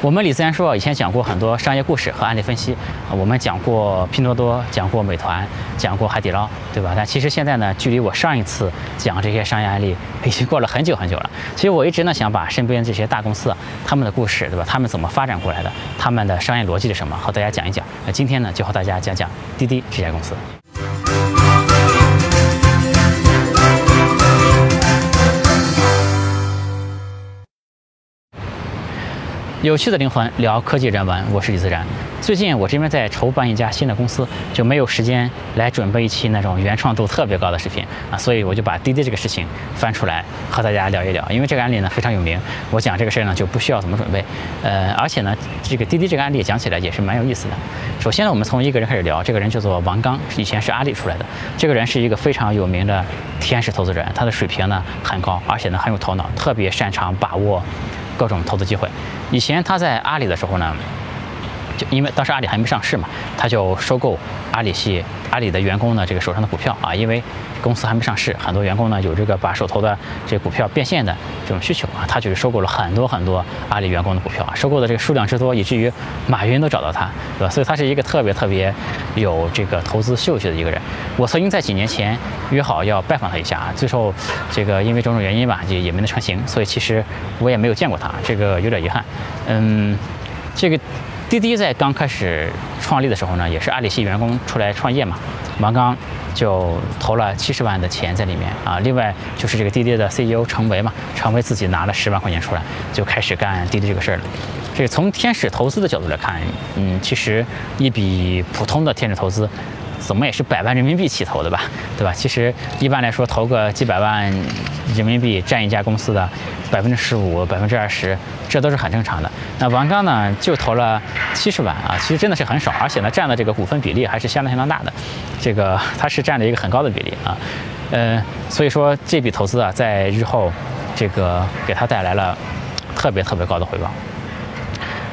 我们李自然说以前讲过很多商业故事和案例分析，我们讲过拼多多，讲过美团，讲过海底捞，对吧？但其实现在呢，距离我上一次讲这些商业案例已经过了很久很久了。其实我一直呢想把身边这些大公司啊，他们的故事，对吧？他们怎么发展过来的？他们的商业逻辑是什么？和大家讲一讲。那今天呢，就和大家讲讲滴滴这家公司。有趣的灵魂聊科技人文，我是李自然。最近我这边在筹办一家新的公司，就没有时间来准备一期那种原创度特别高的视频啊，所以我就把滴滴这个事情翻出来和大家聊一聊。因为这个案例呢非常有名，我讲这个事儿呢就不需要怎么准备。呃，而且呢，这个滴滴这个案例讲起来也是蛮有意思的。首先呢，我们从一个人开始聊，这个人叫做王刚，以前是阿里出来的。这个人是一个非常有名的天使投资人，他的水平呢很高，而且呢很有头脑，特别擅长把握。各种投资机会。以前他在阿里的时候呢，就因为当时阿里还没上市嘛，他就收购阿里系阿里的员工呢这个手上的股票啊，因为公司还没上市，很多员工呢有这个把手头的这股票变现的这种需求啊，他就是收购了很多很多阿里员工的股票啊，收购的这个数量之多，以至于马云都找到他，对吧？所以他是一个特别特别有这个投资嗅觉的一个人。我曾经在几年前约好要拜访他一下啊，最后这个因为种种原因吧，也也没能成行，所以其实我也没有见过他，这个有点遗憾。嗯，这个滴滴在刚开始创立的时候呢，也是阿里系员工出来创业嘛，王刚就投了七十万的钱在里面啊。另外就是这个滴滴的 CEO 程维嘛，程维自己拿了十万块钱出来，就开始干滴滴这个事儿了。这从天使投资的角度来看，嗯，其实一笔普通的天使投资。怎么也是百万人民币起投的吧，对吧？其实一般来说，投个几百万人民币占一家公司的百分之十五、百分之二十，这都是很正常的。那王刚呢，就投了七十万啊，其实真的是很少，而且呢，占的这个股份比例还是相当相当大的，这个他是占了一个很高的比例啊，呃，所以说这笔投资啊，在日后这个给他带来了特别特别高的回报。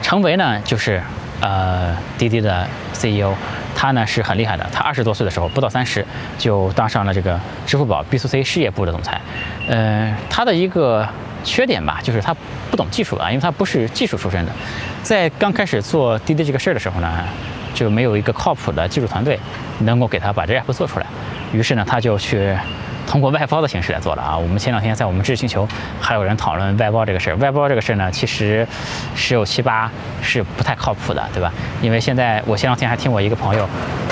程维呢，就是呃滴滴的 CEO。他呢是很厉害的，他二十多岁的时候不到三十就当上了这个支付宝 B to C 事业部的总裁。呃，他的一个缺点吧，就是他不懂技术啊，因为他不是技术出身的。在刚开始做滴滴这个事儿的时候呢，就没有一个靠谱的技术团队能够给他把这 app 做出来。于是呢，他就去。通过外包的形式来做了啊！我们前两天在我们知识星球还有人讨论外包这个事儿。外包这个事儿呢，其实十有七八是不太靠谱的，对吧？因为现在我前两天还听我一个朋友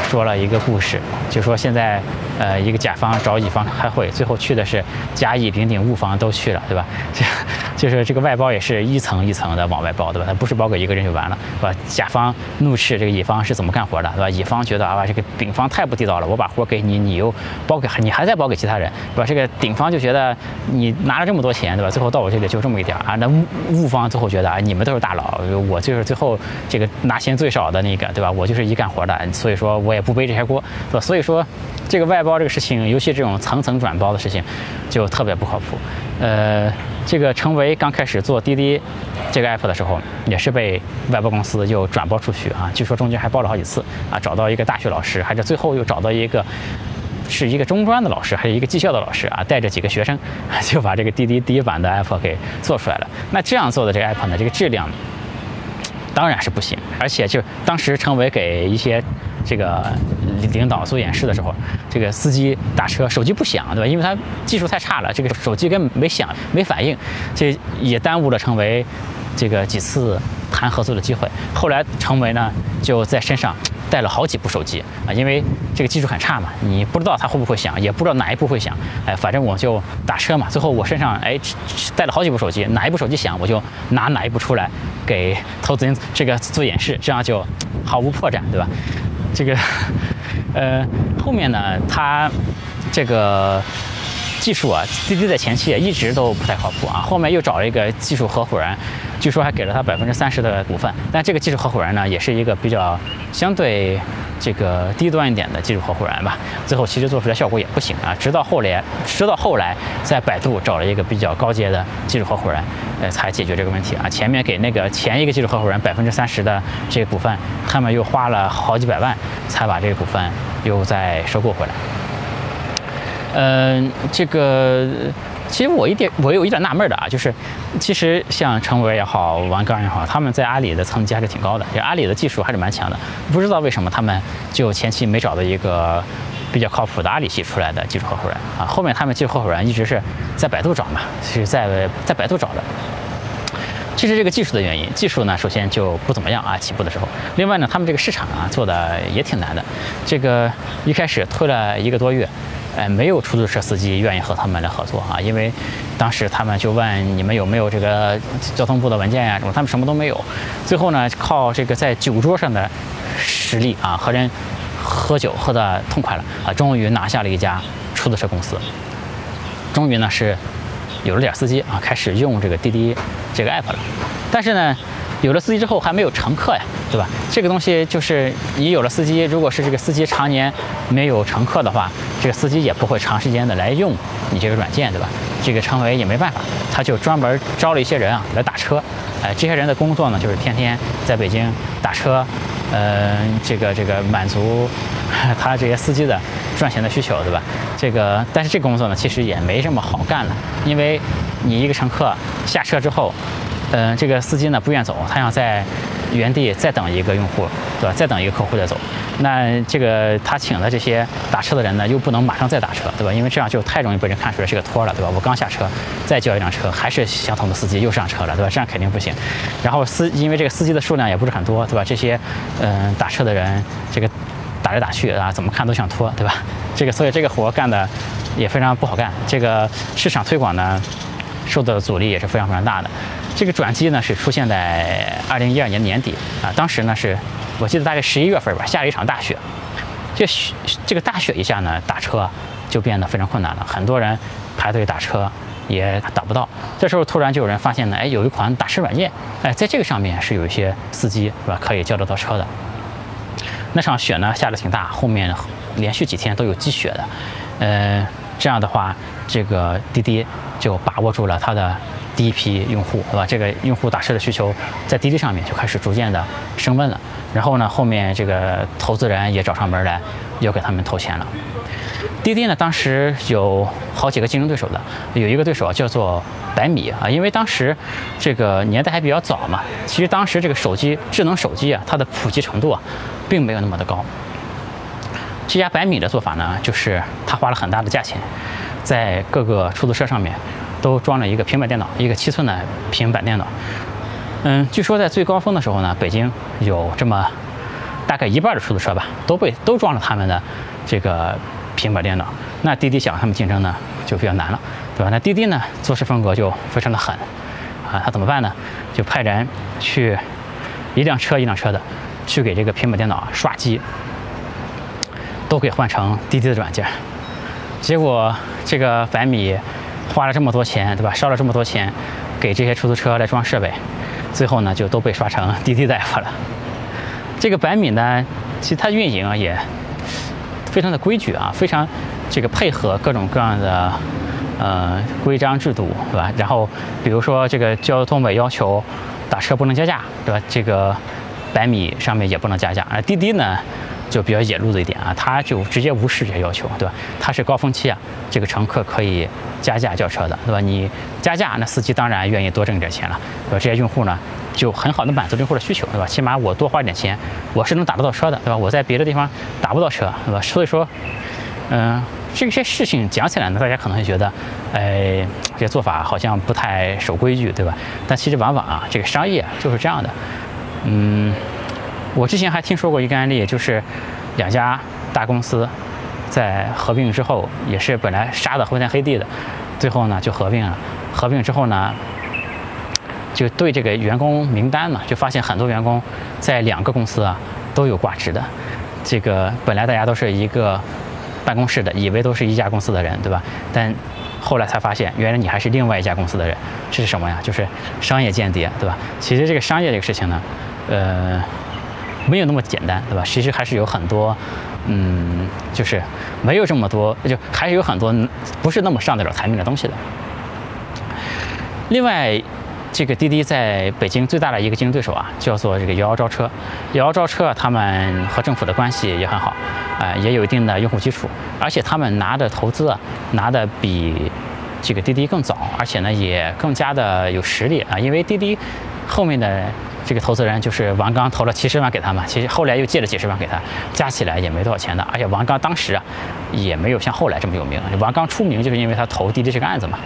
说了一个故事，就说现在呃一个甲方找乙方开会，最后去的是甲乙丙丁戊方都去了，对吧？这就是这个外包也是一层一层的往外包，对吧？它不是包给一个人就完了，对吧？甲方怒斥这个乙方是怎么干活的，对吧？乙方觉得啊，这个丙方太不地道了，我把活给你，你又包给你还在包给其他人。对吧？这个顶方就觉得你拿了这么多钱，对吧？最后到我这里就这么一点啊。那物物方最后觉得啊，你们都是大佬，我就是最后这个拿钱最少的那个，对吧？我就是一干活的，所以说我也不背这些锅，对吧？所以说这个外包包这个事情，尤其这种层层转包的事情，就特别不靠谱。呃，这个成为刚开始做滴滴这个 app 的时候，也是被外包公司又转包出去啊。据说中间还包了好几次啊，找到一个大学老师，还是最后又找到一个。是一个中专的老师，还是一个技校的老师啊？带着几个学生，就把这个滴滴第一版的 app 给做出来了。那这样做的这个 app 呢，这个质量当然是不行。而且就当时成为给一些这个领导做演示的时候，这个司机打车手机不响，对吧？因为他技术太差了，这个手机根本没响，没反应，这也耽误了成为这个几次谈合作的机会。后来成为呢，就在身上。带了好几部手机啊，因为这个技术很差嘛，你不知道它会不会响，也不知道哪一部会响，哎，反正我就打车嘛。最后我身上哎带了好几部手机，哪一部手机响，我就拿哪一部出来给投资人这个做演示，这样就毫无破绽，对吧？这个呃后面呢，他这个技术啊，滴滴在前期也一直都不太靠谱啊，后面又找了一个技术合伙人。据说还给了他百分之三十的股份，但这个技术合伙人呢，也是一个比较相对这个低端一点的技术合伙人吧。最后其实做出来效果也不行啊。直到后来，直到后来在百度找了一个比较高阶的技术合伙人，呃，才解决这个问题啊。前面给那个前一个技术合伙人百分之三十的这个股份，他们又花了好几百万才把这个股份又再收购回来。嗯，这个。其实我一点我有一点纳闷的啊，就是其实像陈伟也好，王刚也好，他们在阿里的层级还是挺高的，就阿里的技术还是蛮强的。不知道为什么他们就前期没找到一个比较靠谱的阿里系出来的技术合伙人啊，后面他们技术合伙人一直是在百度找嘛，是在在百度找的。这是这个技术的原因，技术呢首先就不怎么样啊，起步的时候。另外呢，他们这个市场啊做的也挺难的，这个一开始推了一个多月。哎，没有出租车司机愿意和他们来合作啊，因为当时他们就问你们有没有这个交通部的文件呀什么，他们什么都没有。最后呢，靠这个在酒桌上的实力啊，和人喝酒喝得痛快了啊，终于拿下了一家出租车公司。终于呢是有了点司机啊，开始用这个滴滴这个 app 了。但是呢。有了司机之后还没有乘客呀，对吧？这个东西就是你有了司机，如果是这个司机常年没有乘客的话，这个司机也不会长时间的来用你这个软件，对吧？这个成为也没办法，他就专门招了一些人啊来打车，哎，这些人的工作呢就是天天在北京打车，呃，这个这个满足 他这些司机的赚钱的需求，对吧？这个但是这个工作呢其实也没这么好干了，因为你一个乘客下车之后。嗯，这个司机呢不愿走，他想在原地再等一个用户，对吧？再等一个客户再走。那这个他请的这些打车的人呢，又不能马上再打车，对吧？因为这样就太容易被人看出来是个托了，对吧？我刚下车，再叫一辆车，还是相同的司机又上车了，对吧？这样肯定不行。然后司因为这个司机的数量也不是很多，对吧？这些嗯打车的人，这个打来打去啊，怎么看都像托，对吧？这个所以这个活干的也非常不好干。这个市场推广呢，受到的阻力也是非常非常大的。这个转机呢是出现在二零一二年年底啊，当时呢是我记得大概十一月份吧，下了一场大雪，这雪这个大雪一下呢，打车就变得非常困难了，很多人排队打车也打不到。这时候突然就有人发现呢，哎，有一款打车软件，哎，在这个上面是有一些司机是吧，可以叫得到车的。那场雪呢下的挺大，后面连续几天都有积雪的，呃，这样的话，这个滴滴就把握住了它的。第一批用户，对吧？这个用户打车的需求在滴滴上面就开始逐渐的升温了。然后呢，后面这个投资人也找上门来，要给他们投钱了。滴滴呢，当时有好几个竞争对手的，有一个对手叫做百米啊，因为当时这个年代还比较早嘛。其实当时这个手机智能手机啊，它的普及程度啊，并没有那么的高。这家百米的做法呢，就是他花了很大的价钱，在各个出租车上面。都装了一个平板电脑，一个七寸的平板电脑。嗯，据说在最高峰的时候呢，北京有这么大概一半的出租车吧，都被都装了他们的这个平板电脑。那滴滴想和他们竞争呢，就比较难了，对吧？那滴滴呢，做事风格就非常的狠啊，他怎么办呢？就派人去一辆车一辆车的去给这个平板电脑刷机，都给换成滴滴的软件。结果这个百米。花了这么多钱，对吧？烧了这么多钱，给这些出租车来装设备，最后呢就都被刷成滴滴大夫了。这个百米呢，其实它运营啊也非常的规矩啊，非常这个配合各种各样的呃规章制度，对吧？然后比如说这个交通委要求打车不能加价，对吧？这个百米上面也不能加价，而滴滴呢。就比较野路子一点啊，他就直接无视这些要求，对吧？他是高峰期啊，这个乘客可以加价叫车的，对吧？你加价，那司机当然愿意多挣点钱了，对吧？这些用户呢，就很好的满足用户的需求，对吧？起码我多花点钱，我是能打得到车的，对吧？我在别的地方打不到车，对吧？所以说，嗯，这些事情讲起来呢，大家可能会觉得，哎，这些做法好像不太守规矩，对吧？但其实往往啊，这个商业就是这样的，嗯。我之前还听说过一个案例，就是两家大公司在合并之后，也是本来杀的昏天黑地的，最后呢就合并了。合并之后呢，就对这个员工名单嘛，就发现很多员工在两个公司啊都有挂职的。这个本来大家都是一个办公室的，以为都是一家公司的人，对吧？但后来才发现，原来你还是另外一家公司的人。这是什么呀？就是商业间谍，对吧？其实这个商业这个事情呢，呃。没有那么简单，对吧？其实还是有很多，嗯，就是没有这么多，就还是有很多不是那么上得了台面的东西的。另外，这个滴滴在北京最大的一个竞争对手啊，叫做这个摇摇招车。摇摇招车，他们和政府的关系也很好，啊，也有一定的用户基础，而且他们拿的投资啊，拿的比这个滴滴更早，而且呢也更加的有实力啊，因为滴滴后面的这个投资人就是王刚投了七十万给他嘛，其实后来又借了几十万给他，加起来也没多少钱的，而且王刚当时啊也没有像后来这么有名，王刚出名就是因为他投滴滴这个案子嘛。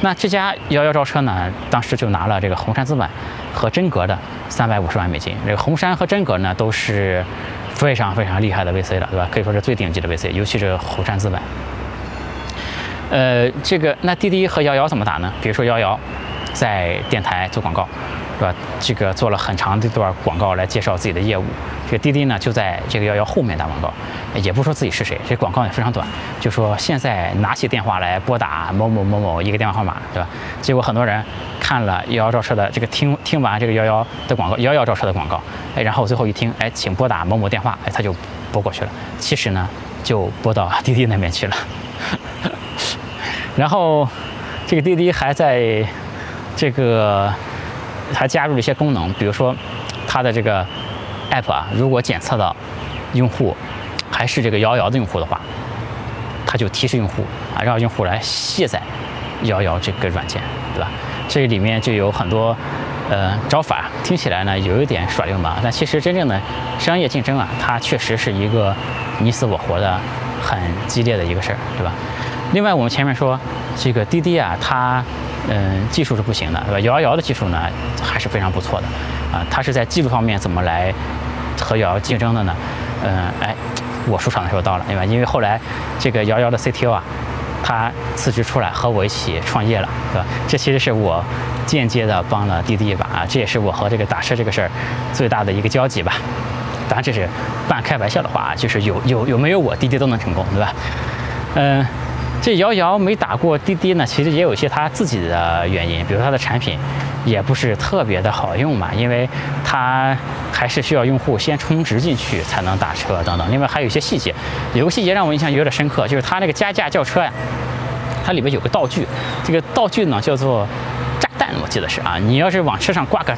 那这家摇摇招车呢，当时就拿了这个红杉资本和真格的三百五十万美金，这个红杉和真格呢都是非常非常厉害的 VC 了，对吧？可以说是最顶级的 VC，尤其是红杉资本。呃，这个那滴滴和摇摇怎么打呢？比如说摇摇在电台做广告，是吧？这个做了很长的一段广告来介绍自己的业务。这个滴滴呢就在这个幺幺后面打广告，也不说自己是谁，这广告也非常短，就说现在拿起电话来拨打某某某某一个电话号码，对吧？结果很多人看了幺幺招车的这个听听完这个幺幺的广告，幺幺招车的广告，哎，然后最后一听，哎，请拨打某某电话，哎，他就拨过去了。其实呢，就拨到滴滴那边去了。然后，这个滴滴还在，这个还加入了一些功能，比如说它的这个 app 啊，如果检测到用户还是这个摇摇的用户的话，它就提示用户啊，让用户来卸载摇摇这个软件，对吧？这里面就有很多呃招法，听起来呢有一点耍流氓，但其实真正的商业竞争啊，它确实是一个你死我活的很激烈的一个事儿，对吧？另外，我们前面说这个滴滴啊，它嗯技术是不行的，对吧？摇摇的技术呢还是非常不错的啊。它是在技术方面怎么来和摇摇竞争的呢？嗯，哎，我出场的时候到了，对吧？因为后来这个摇摇的 CTO 啊，他辞职出来和我一起创业了，对吧？这其实是我间接的帮了滴滴一把啊，这也是我和这个打车这个事儿最大的一个交集吧。当然这是半开玩笑的话啊，就是有有有没有我滴滴都能成功，对吧？嗯。这摇摇没打过滴滴呢，其实也有一些它自己的原因，比如它的产品也不是特别的好用嘛，因为它还是需要用户先充值进去才能打车等等。另外还有一些细节，有个细节让我印象有点深刻，就是它那个加价叫车呀，它里面有个道具，这个道具呢叫做炸弹，我记得是啊，你要是往车上挂个。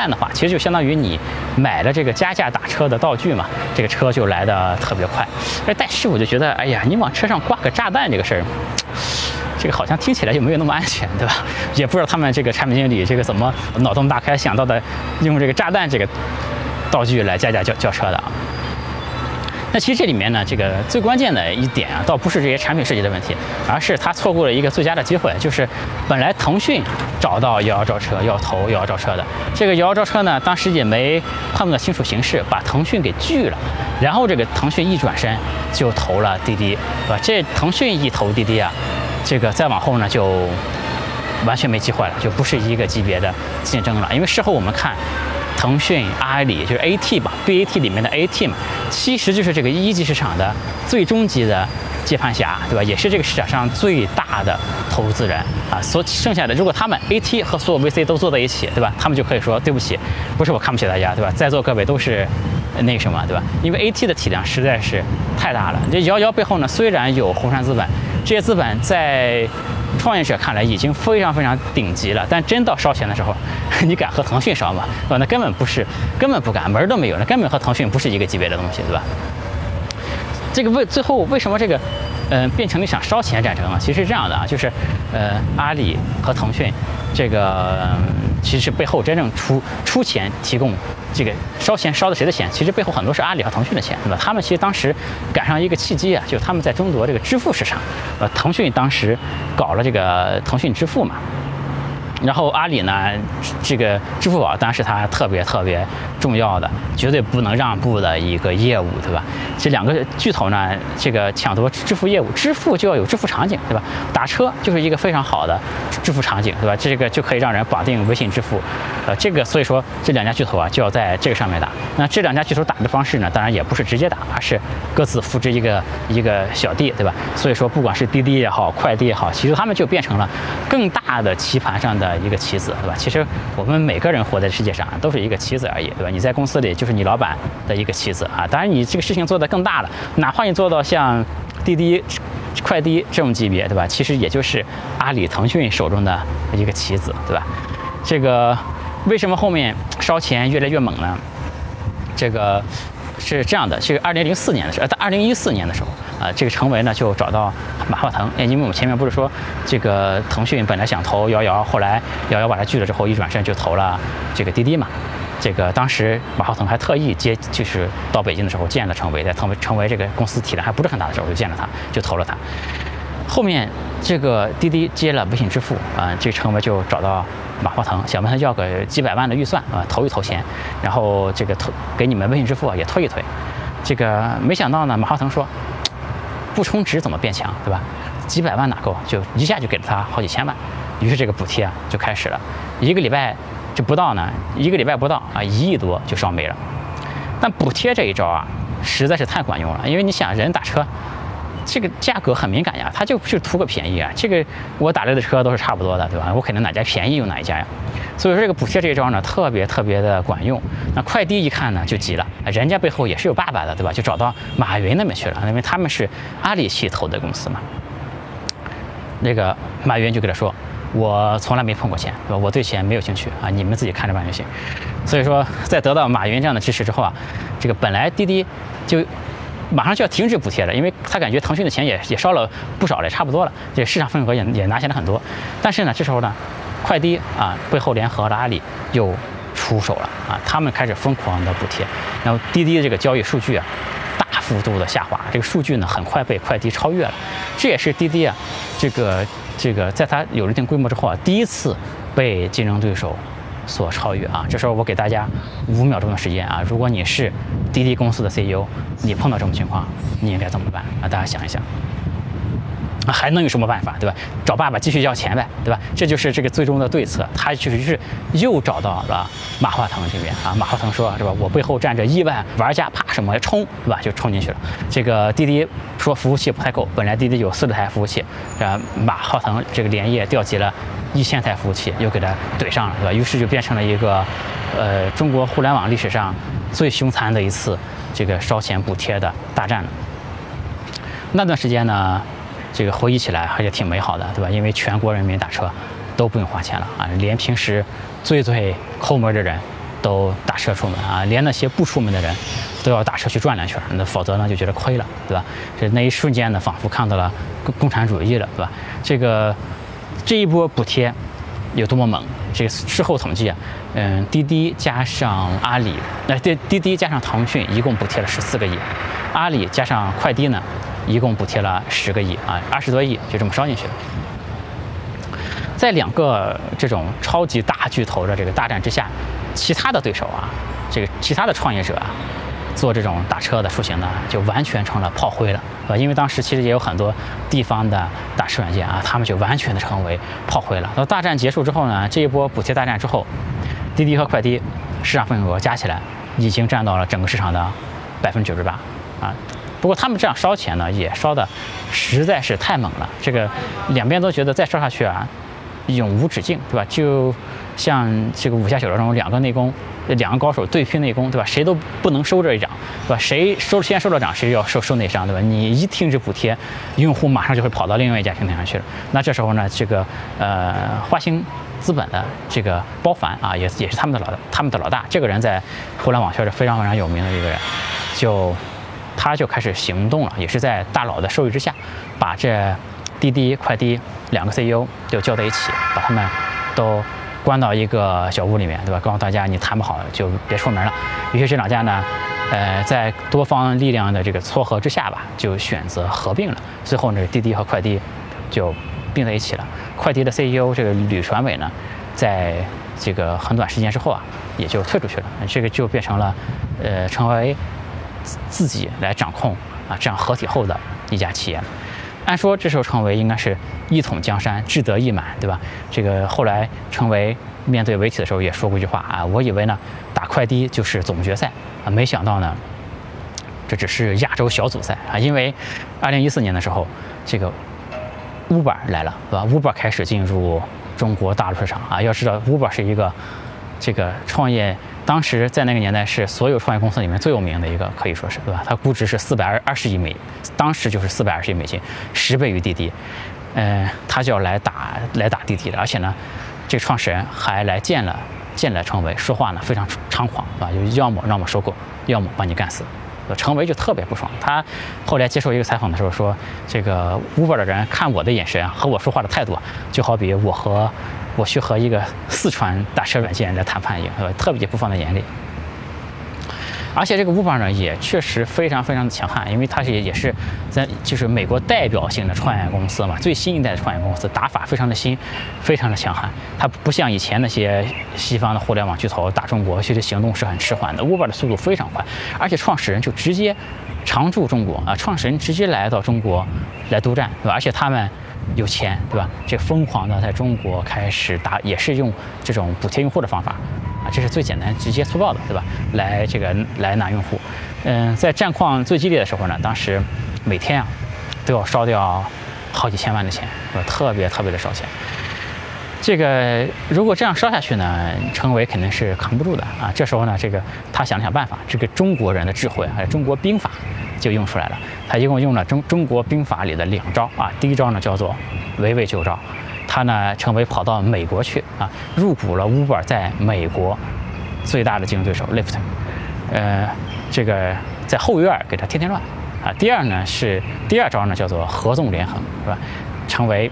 炸弹的话，其实就相当于你买了这个加价打车的道具嘛，这个车就来的特别快。但是我就觉得，哎呀，你往车上挂个炸弹这个事儿，这个好像听起来就没有那么安全，对吧？也不知道他们这个产品经理这个怎么脑洞大开想到的，用这个炸弹这个道具来加价叫叫车的啊。那其实这里面呢，这个最关键的一点啊，倒不是这些产品设计的问题，而是他错过了一个最佳的机会，就是本来腾讯找到摇摇招车要投摇摇招车的，这个摇摇招车呢，当时也没判断清楚形势，把腾讯给拒了，然后这个腾讯一转身就投了滴滴，对吧？这腾讯一投滴滴啊，这个再往后呢就完全没机会了，就不是一个级别的竞争了，因为事后我们看。腾讯、阿里就是 AT 吧，BAT 里面的 AT 嘛，其实就是这个一级市场的最终级的接盘侠，对吧？也是这个市场上最大的投资人啊。所剩下的，如果他们 AT 和所有 VC 都坐在一起，对吧？他们就可以说对不起，不是我看不起大家，对吧？在座各位都是那什么，对吧？因为 AT 的体量实在是太大了。这摇摇背后呢，虽然有红杉资本，这些资本在。创业者看来已经非常非常顶级了，但真到烧钱的时候，你敢和腾讯烧吗？对吧？那根本不是，根本不敢，门儿都没有，那根本和腾讯不是一个级别的东西，对吧？这个为最后为什么这个，嗯，变成了想烧钱战争呢？其实是这样的啊，就是，呃，阿里和腾讯，这个其实背后真正出出钱提供。这个烧钱烧的谁的钱？其实背后很多是阿里和腾讯的钱，对吧？他们其实当时赶上一个契机啊，就他们在争夺这个支付市场。呃，腾讯当时搞了这个腾讯支付嘛。然后阿里呢，这个支付宝当然是它特别特别重要的、绝对不能让步的一个业务，对吧？这两个巨头呢，这个抢夺支付业务，支付就要有支付场景，对吧？打车就是一个非常好的支付场景，对吧？这个就可以让人绑定微信支付，呃，这个所以说这两家巨头啊就要在这个上面打。那这两家巨头打的方式呢，当然也不是直接打，而是各自扶持一个一个小弟，对吧？所以说不管是滴滴也好，快递也好，其实他们就变成了更大的棋盘上的。一个棋子，对吧？其实我们每个人活在世界上都是一个棋子而已，对吧？你在公司里就是你老板的一个棋子啊。当然，你这个事情做得更大了，哪怕你做到像滴滴、快滴这种级别，对吧？其实也就是阿里、腾讯手中的一个棋子，对吧？这个为什么后面烧钱越来越猛呢？这个是这样的，是二零零四年的时候，在，二零一四年的时候，啊，这个程维呢就找到马化腾，因为我们前面不是说这个腾讯本来想投摇摇，后来摇摇把它拒了之后，一转身就投了这个滴滴嘛。这个当时马化腾还特意接，就是到北京的时候见了程维，在腾成为这个公司体量还不是很大的时候就见了他，就投了他。后面这个滴滴接了微信支付啊，这程维就找到马化腾，想问他要个几百万的预算啊，投一投钱，然后这个投给你们微信支付啊也推一推。这个没想到呢，马化腾说不充值怎么变强，对吧？几百万哪够？就一下就给了他好几千万。于是这个补贴啊就开始了，一个礼拜。就不到呢，一个礼拜不到啊，一亿多就烧没了。但补贴这一招啊，实在是太管用了，因为你想人打车，这个价格很敏感呀，他就就图个便宜啊。这个我打来的车都是差不多的，对吧？我肯定哪家便宜用哪一家呀。所以说这个补贴这一招呢，特别特别的管用。那快递一看呢，就急了，人家背后也是有爸爸的，对吧？就找到马云那边去了，因为他们是阿里系投的公司嘛。那个马云就跟他说。我从来没碰过钱，对吧？我对钱没有兴趣啊，你们自己看着办就行。所以说，在得到马云这样的支持之后啊，这个本来滴滴就马上就要停止补贴了，因为他感觉腾讯的钱也也烧了不少了，差不多了，这市场份额也也拿下来很多。但是呢，这时候呢，快滴啊背后联合了阿里又出手了啊，他们开始疯狂的补贴，然后滴滴的这个交易数据啊大幅度的下滑，这个数据呢很快被快滴超越了，这也是滴滴啊这个。这个在它有了一定规模之后啊，第一次被竞争对手所超越啊。这时候我给大家五秒钟的时间啊，如果你是滴滴公司的 CEO，你碰到这种情况，你应该怎么办啊？大家想一想。还能有什么办法，对吧？找爸爸继续要钱呗，对吧？这就是这个最终的对策。他就是又找到了马化腾这边啊。马化腾说，是吧？我背后站着亿万玩家，怕什么？冲，对吧？就冲进去了。这个滴滴说服务器不太够，本来滴滴有四十台服务器，啊，马化腾这个连夜调集了一千台服务器，又给他怼上了，对吧？于是就变成了一个，呃，中国互联网历史上最凶残的一次这个烧钱补贴的大战了。那段时间呢？这个回忆起来还是挺美好的，对吧？因为全国人民打车都不用花钱了啊，连平时最最抠门的人都打车出门啊，连那些不出门的人都要打车去转两圈，那否则呢就觉得亏了，对吧？这那一瞬间呢，仿佛看到了共共产主义了，对吧？这个这一波补贴有多么猛？这个事后统计啊，嗯，滴滴加上阿里，那滴滴滴加上腾讯一共补贴了十四个亿，阿里加上快滴呢？一共补贴了十个亿啊，二十多亿就这么烧进去了。在两个这种超级大巨头的这个大战之下，其他的对手啊，这个其他的创业者啊，做这种打车的出行呢，就完全成了炮灰了，啊，因为当时其实也有很多地方的打车软件啊，他们就完全的成为炮灰了。到大战结束之后呢，这一波补贴大战之后，滴滴和快滴市场份额加起来已经占到了整个市场的百分之九十八啊。不过他们这样烧钱呢，也烧的实在是太猛了。这个两边都觉得再烧下去啊，永无止境，对吧？就像这个武侠小说中两个内功，两个高手对拼内功，对吧？谁都不能收这一掌，对吧？谁收先收了掌，谁就要受受内伤，对吧？你一停止补贴，用户马上就会跑到另外一家平台上去了。那这时候呢，这个呃华兴资本的这个包凡啊，也也是他们的老他们的老大，这个人在互联网圈是非常非常有名的一个人，就。他就开始行动了，也是在大佬的授意之下，把这滴滴快滴两个 CEO 就叫在一起，把他们都关到一个小屋里面，对吧？告诉大家，你谈不好就别出门了。于是这两家呢，呃，在多方力量的这个撮合之下吧，就选择合并了。最后呢，滴滴和快滴就并在一起了。快滴的 CEO 这个吕传伟呢，在这个很短时间之后啊，也就退出去了。这个就变成了，呃，成为。自己来掌控啊，这样合体后的一家企业，按说这时候成为应该是一统江山，志得意满，对吧？这个后来成为面对媒体的时候也说过一句话啊，我以为呢打快滴就是总决赛啊，没想到呢这只是亚洲小组赛啊，因为二零一四年的时候，这个 Uber 来了，对吧？Uber 开始进入中国大陆市场啊，要知道 Uber 是一个这个创业。当时在那个年代是所有创业公司里面最有名的一个，可以说是对吧？它估值是四百二二十亿美，当时就是四百二十亿美金，十倍于滴滴。嗯，他就要来打来打滴滴的，而且呢，这个创始人还来见了见了程维，说话呢非常猖狂，啊，就要么让我收购，要么把你干死。程维就特别不爽。他后来接受一个采访的时候说，这个 Uber 的人看我的眼神和我说话的态度，就好比我和我去和一个四川打车软件在谈判一样，特别不放在眼里。而且这个 Uber 呢，也确实非常非常的强悍，因为它是也是在就是美国代表性的创业公司嘛，最新一代的创业公司，打法非常的新，非常的强悍。它不像以前那些西方的互联网巨头打中国，其实行动是很迟缓的。Uber 的速度非常快，而且创始人就直接常驻中国啊，创始人直接来到中国来督战，对吧？而且他们有钱，对吧？这疯狂的在中国开始打，也是用这种补贴用户的方法。啊，这是最简单、直接、粗暴的，对吧？来这个来拿用户。嗯，在战况最激烈的时候呢，当时每天啊都要烧掉好几千万的钱，特别特别的烧钱。这个如果这样烧下去呢，成为肯定是扛不住的啊。这时候呢，这个他想了想办法，这个中国人的智慧还有中国兵法就用出来了。他一共用了中中国兵法里的两招啊。第一招呢叫做围魏救赵。他呢，成为跑到美国去啊，入股了 Uber 在美国最大的竞争对手 Lyft，呃，这个在后院给他添添乱啊。第二呢是第二招呢，叫做合纵连横，是吧？成为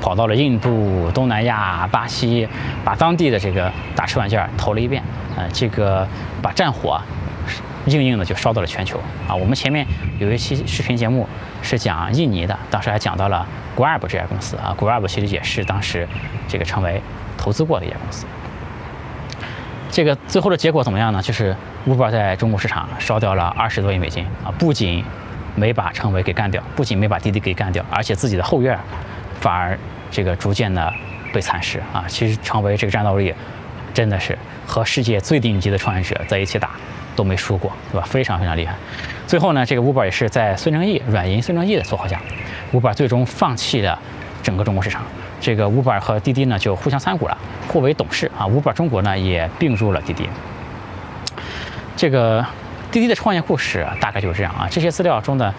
跑到了印度、东南亚、巴西，把当地的这个打车软件投了一遍，呃，这个把战火硬硬的就烧到了全球啊。我们前面有一期视频节目是讲印尼的，当时还讲到了。Grab 这家公司啊，Grab 其实也是当时这个成为投资过的一家公司。这个最后的结果怎么样呢？就是 Uber 在中国市场烧掉了二十多亿美金啊，不仅没把成为给干掉，不仅没把滴滴给干掉，而且自己的后院反而这个逐渐的被蚕食啊。其实成为这个战斗力真的是和世界最顶级的创业者在一起打都没输过，对吧？非常非常厉害。最后呢，这个 Uber 也是在孙正义软银孙正义的撮合下。Uber 最终放弃了整个中国市场，这个 Uber 和滴滴呢就互相参股了，互为董事啊。Uber 中国呢也并入了滴滴。这个滴滴的创业故事大概就是这样啊。这些资料中的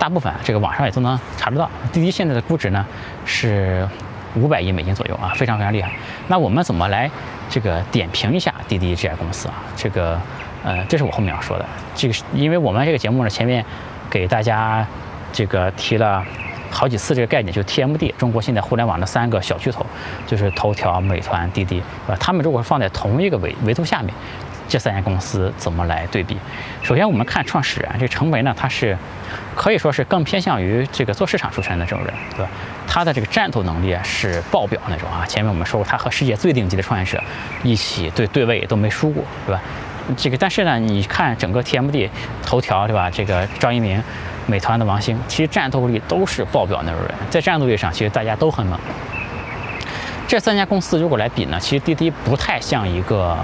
大部分，这个网上也都能查得到。滴滴现在的估值呢是五百亿美金左右啊，非常非常厉害。那我们怎么来这个点评一下滴滴这家公司啊？这个呃，这是我后面要说的。这个是因为我们这个节目呢前面给大家这个提了。好几次这个概念，就 TMD，中国现在互联网的三个小巨头，就是头条、美团、滴滴，啊，他们如果放在同一个维维度下面，这三家公司怎么来对比？首先我们看创始人，这程维呢，他是可以说是更偏向于这个做市场出身的这种人，对吧？他的这个战斗能力啊是爆表那种啊。前面我们说过，他和世界最顶级的创业者一起对对位都没输过，对吧？这个但是呢，你看整个 TMD，头条，对吧？这个张一鸣。美团的王兴，其实战斗力都是爆表那种人，在战斗力上，其实大家都很猛。这三家公司如果来比呢，其实滴滴不太像一个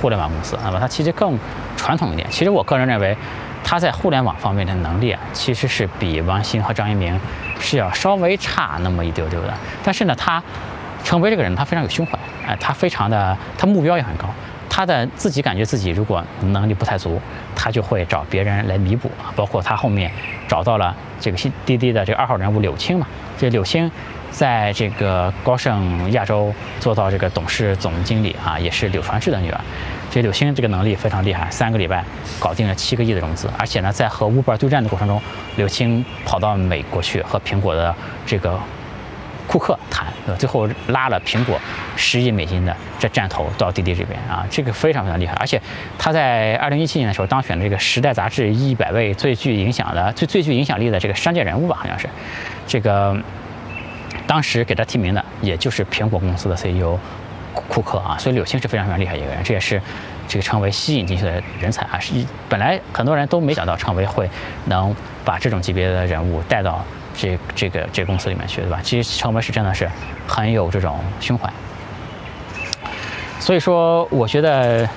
互联网公司，啊吧？它其实更传统一点。其实我个人认为，它在互联网方面的能力啊，其实是比王兴和张一鸣是要稍微差那么一丢丢的。但是呢，他成为这个人，他非常有胸怀，哎，他非常的，他目标也很高。他的自己感觉自己如果能力不太足，他就会找别人来弥补。包括他后面找到了这个新滴滴的这个二号人物柳青嘛。这柳青在这个高盛亚洲做到这个董事总经理啊，也是柳传志的女儿。这柳青这个能力非常厉害，三个礼拜搞定了七个亿的融资。而且呢，在和 Uber 对战的过程中，柳青跑到美国去和苹果的这个。库克谈，对吧？最后拉了苹果十亿美金的这战投到滴滴这边啊，这个非常非常厉害。而且他在二零一七年的时候当选了这个《时代》杂志一百位最具影响的、最最具影响力的这个商界人物吧，好像是。这个当时给他提名的，也就是苹果公司的 CEO 库克啊。所以柳青是非常非常厉害一个人，这也是这个成为吸引进去的人才啊。是一本来很多人都没想到成为会能把这种级别的人物带到。这这个这个公司里面去，对吧？其实成为是真的是很有这种胸怀，所以说我觉得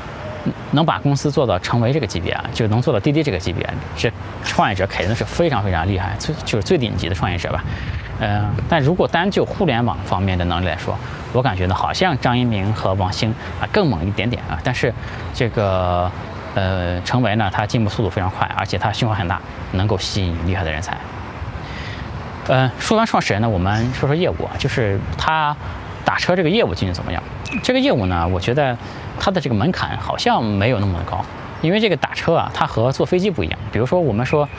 能把公司做到成为这个级别啊，就能做到滴滴这个级别，这创业者肯定是非常非常厉害，最就是最顶级的创业者吧。嗯，但如果单就互联网方面的能力来说，我感觉呢，好像张一鸣和王兴啊更猛一点点啊。但是这个呃，成为呢，他进步速度非常快，而且他胸怀很大，能够吸引厉害的人才。嗯，说完创始人呢，我们说说业务啊，就是他打车这个业务进行怎么样？这个业务呢，我觉得它的这个门槛好像没有那么高，因为这个打车啊，它和坐飞机不一样。比如说我们说，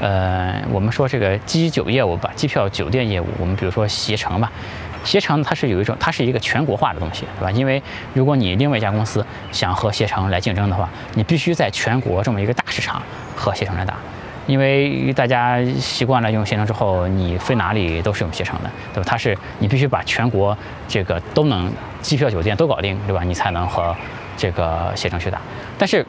呃，我们说这个机酒业务吧，机票酒店业务，我们比如说携程吧，携程它是有一种，它是一个全国化的东西，对吧？因为如果你另外一家公司想和携程来竞争的话，你必须在全国这么一个大市场和携程来打。因为大家习惯了用携程之后，你飞哪里都是用携程的，对吧？它是你必须把全国这个都能机票、酒店都搞定，对吧？你才能和这个携程去打。但是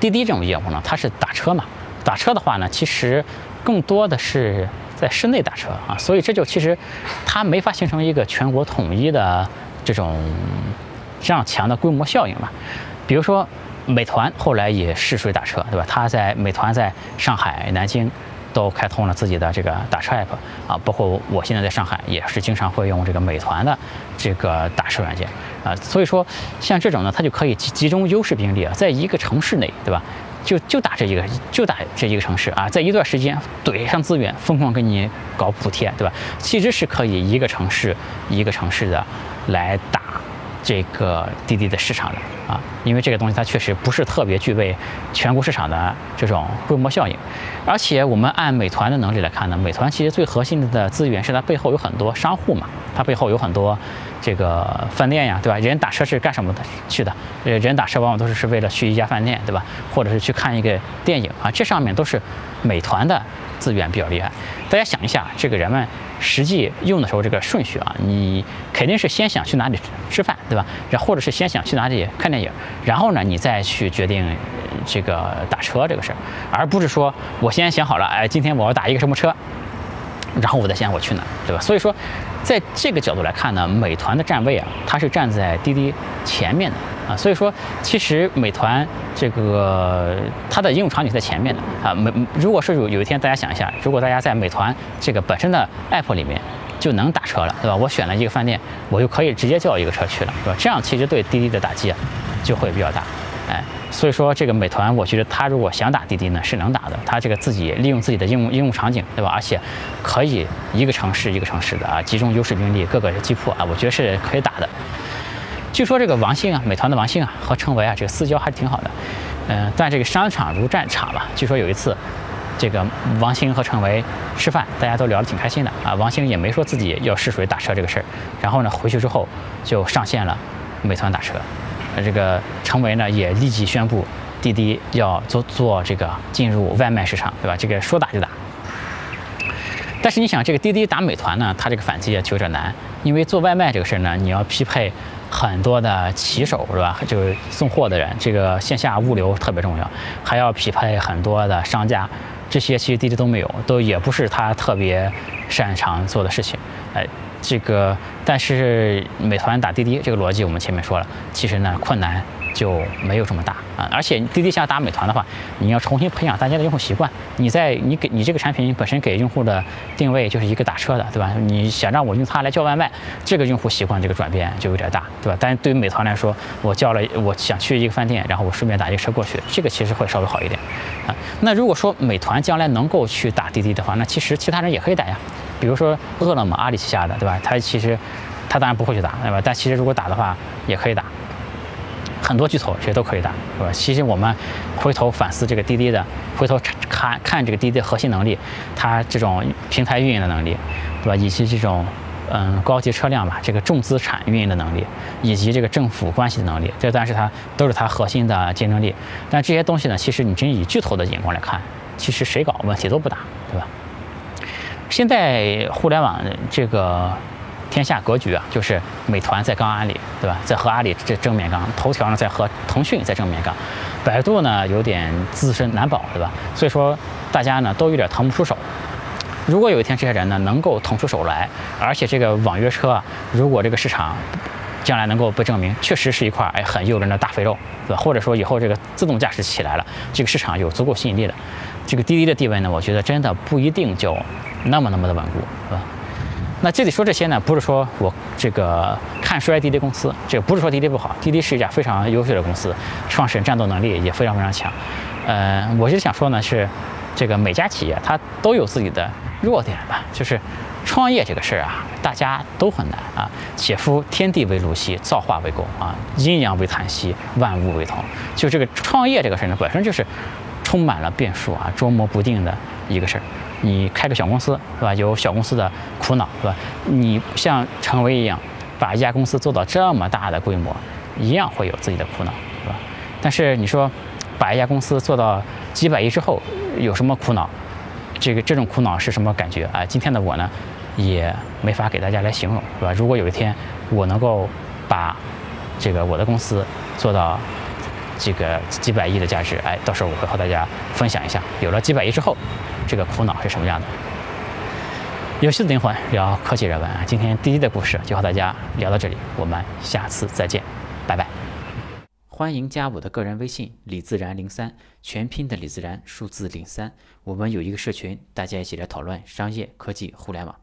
滴滴这种业务呢，它是打车嘛，打车的话呢，其实更多的是在室内打车啊，所以这就其实它没法形成一个全国统一的这种这样强的规模效应吧。比如说。美团后来也试水打车，对吧？它在美团在上海、南京都开通了自己的这个打车 app 啊，包括我现在在上海也是经常会用这个美团的这个打车软件啊。所以说，像这种呢，它就可以集集中优势兵力啊，在一个城市内，对吧？就就打这一个，就打这一个城市啊，在一段时间怼上资源，疯狂给你搞补贴，对吧？其实是可以一个城市一个城市的来打。这个滴滴的市场的啊，因为这个东西它确实不是特别具备全国市场的这种规模效应，而且我们按美团的能力来看呢，美团其实最核心的资源是它背后有很多商户嘛，它背后有很多这个饭店呀，对吧？人打车是干什么的去的？呃，人打车往往都是是为了去一家饭店，对吧？或者是去看一个电影啊，这上面都是美团的资源比较厉害。大家想一下，这个人们。实际用的时候，这个顺序啊，你肯定是先想去哪里吃饭，对吧？然后或者是先想去哪里看电影，然后呢，你再去决定这个打车这个事儿，而不是说我先想好了，哎，今天我要打一个什么车，然后我再想我去哪，对吧？所以说，在这个角度来看呢，美团的站位啊，它是站在滴滴前面的。啊，所以说其实美团这个它的应用场景在前面的啊，美如果是有有一天大家想一下，如果大家在美团这个本身的 app 里面就能打车了，对吧？我选了一个饭店，我就可以直接叫一个车去了，对吧？这样其实对滴滴的打击啊就会比较大，哎，所以说这个美团，我觉得它如果想打滴滴呢，是能打的，它这个自己利用自己的应用应用场景，对吧？而且可以一个城市一个城市的啊，集中优势兵力，各个击破啊，我觉得是可以打的。据说这个王兴啊，美团的王兴啊和程维啊，这个私交还挺好的，嗯，但这个商场如战场吧。据说有一次，这个王兴和程维吃饭，大家都聊得挺开心的啊。王兴也没说自己要试水打车这个事儿，然后呢，回去之后就上线了美团打车。呃，这个程维呢也立即宣布滴滴要做做这个进入外卖市场，对吧？这个说打就打。但是你想，这个滴滴打美团呢，它这个反击就有点难，因为做外卖这个事儿呢，你要匹配。很多的骑手是吧？就是送货的人，这个线下物流特别重要，还要匹配很多的商家，这些其实滴滴都没有，都也不是他特别擅长做的事情。哎，这个但是美团打滴滴这个逻辑我们前面说了，其实呢困难。就没有这么大啊！而且滴滴想打美团的话，你要重新培养大家的用户习惯。你在你给你这个产品本身给用户的定位就是一个打车的，对吧？你想让我用它来叫外卖，这个用户习惯这个转变就有点大，对吧？但是对于美团来说，我叫了我想去一个饭店，然后我顺便打一个车过去，这个其实会稍微好一点啊。那如果说美团将来能够去打滴滴的话，那其实其他人也可以打呀。比如说饿了么，阿里旗下的，对吧？他其实他当然不会去打，对吧？但其实如果打的话，也可以打。很多巨头其实都可以打，是吧？其实我们回头反思这个滴滴的，回头看看这个滴滴的核心能力，它这种平台运营的能力，对吧？以及这种嗯高级车辆吧，这个重资产运营的能力，以及这个政府关系的能力，这但是它都是它核心的竞争力。但这些东西呢，其实你真以巨头的眼光来看，其实谁搞问题都不大，对吧？现在互联网这个。天下格局啊，就是美团在刚阿里，对吧？在和阿里这正面刚，头条呢在和腾讯在正面刚，百度呢有点自身难保，对吧？所以说大家呢都有点腾不出手。如果有一天这些人呢能够腾出手来，而且这个网约车啊，如果这个市场将来能够被证明确实是一块哎很诱人的大肥肉，对吧？或者说以后这个自动驾驶起来了，这个市场有足够吸引力的，这个滴滴的地位呢，我觉得真的不一定就那么那么的稳固，是吧？那这里说这些呢，不是说我这个看衰滴滴公司，这个不是说滴滴不好，滴滴是一家非常优秀的公司，创始人战斗能力也非常非常强。呃，我就想说呢，是这个每家企业它都有自己的弱点吧，就是创业这个事儿啊，大家都很难啊。且夫天地为炉兮，造化为垢啊，阴阳为叹息，万物为同。就这个创业这个事儿呢，本身就是充满了变数啊，捉摸不定的一个事儿。你开个小公司是吧？有小公司的苦恼是吧？你像成为一样，把一家公司做到这么大的规模，一样会有自己的苦恼是吧？但是你说，把一家公司做到几百亿之后，有什么苦恼？这个这种苦恼是什么感觉啊？今天的我呢，也没法给大家来形容，是吧？如果有一天我能够把这个我的公司做到这个几百亿的价值，哎，到时候我会和大家分享一下，有了几百亿之后，这个苦恼是什么样的？有趣的灵魂聊科技人文啊，今天滴滴的故事就和大家聊到这里，我们下次再见，拜拜。欢迎加我的个人微信李自然零三，全拼的李自然，数字零三。我们有一个社群，大家一起来讨论商业、科技、互联网。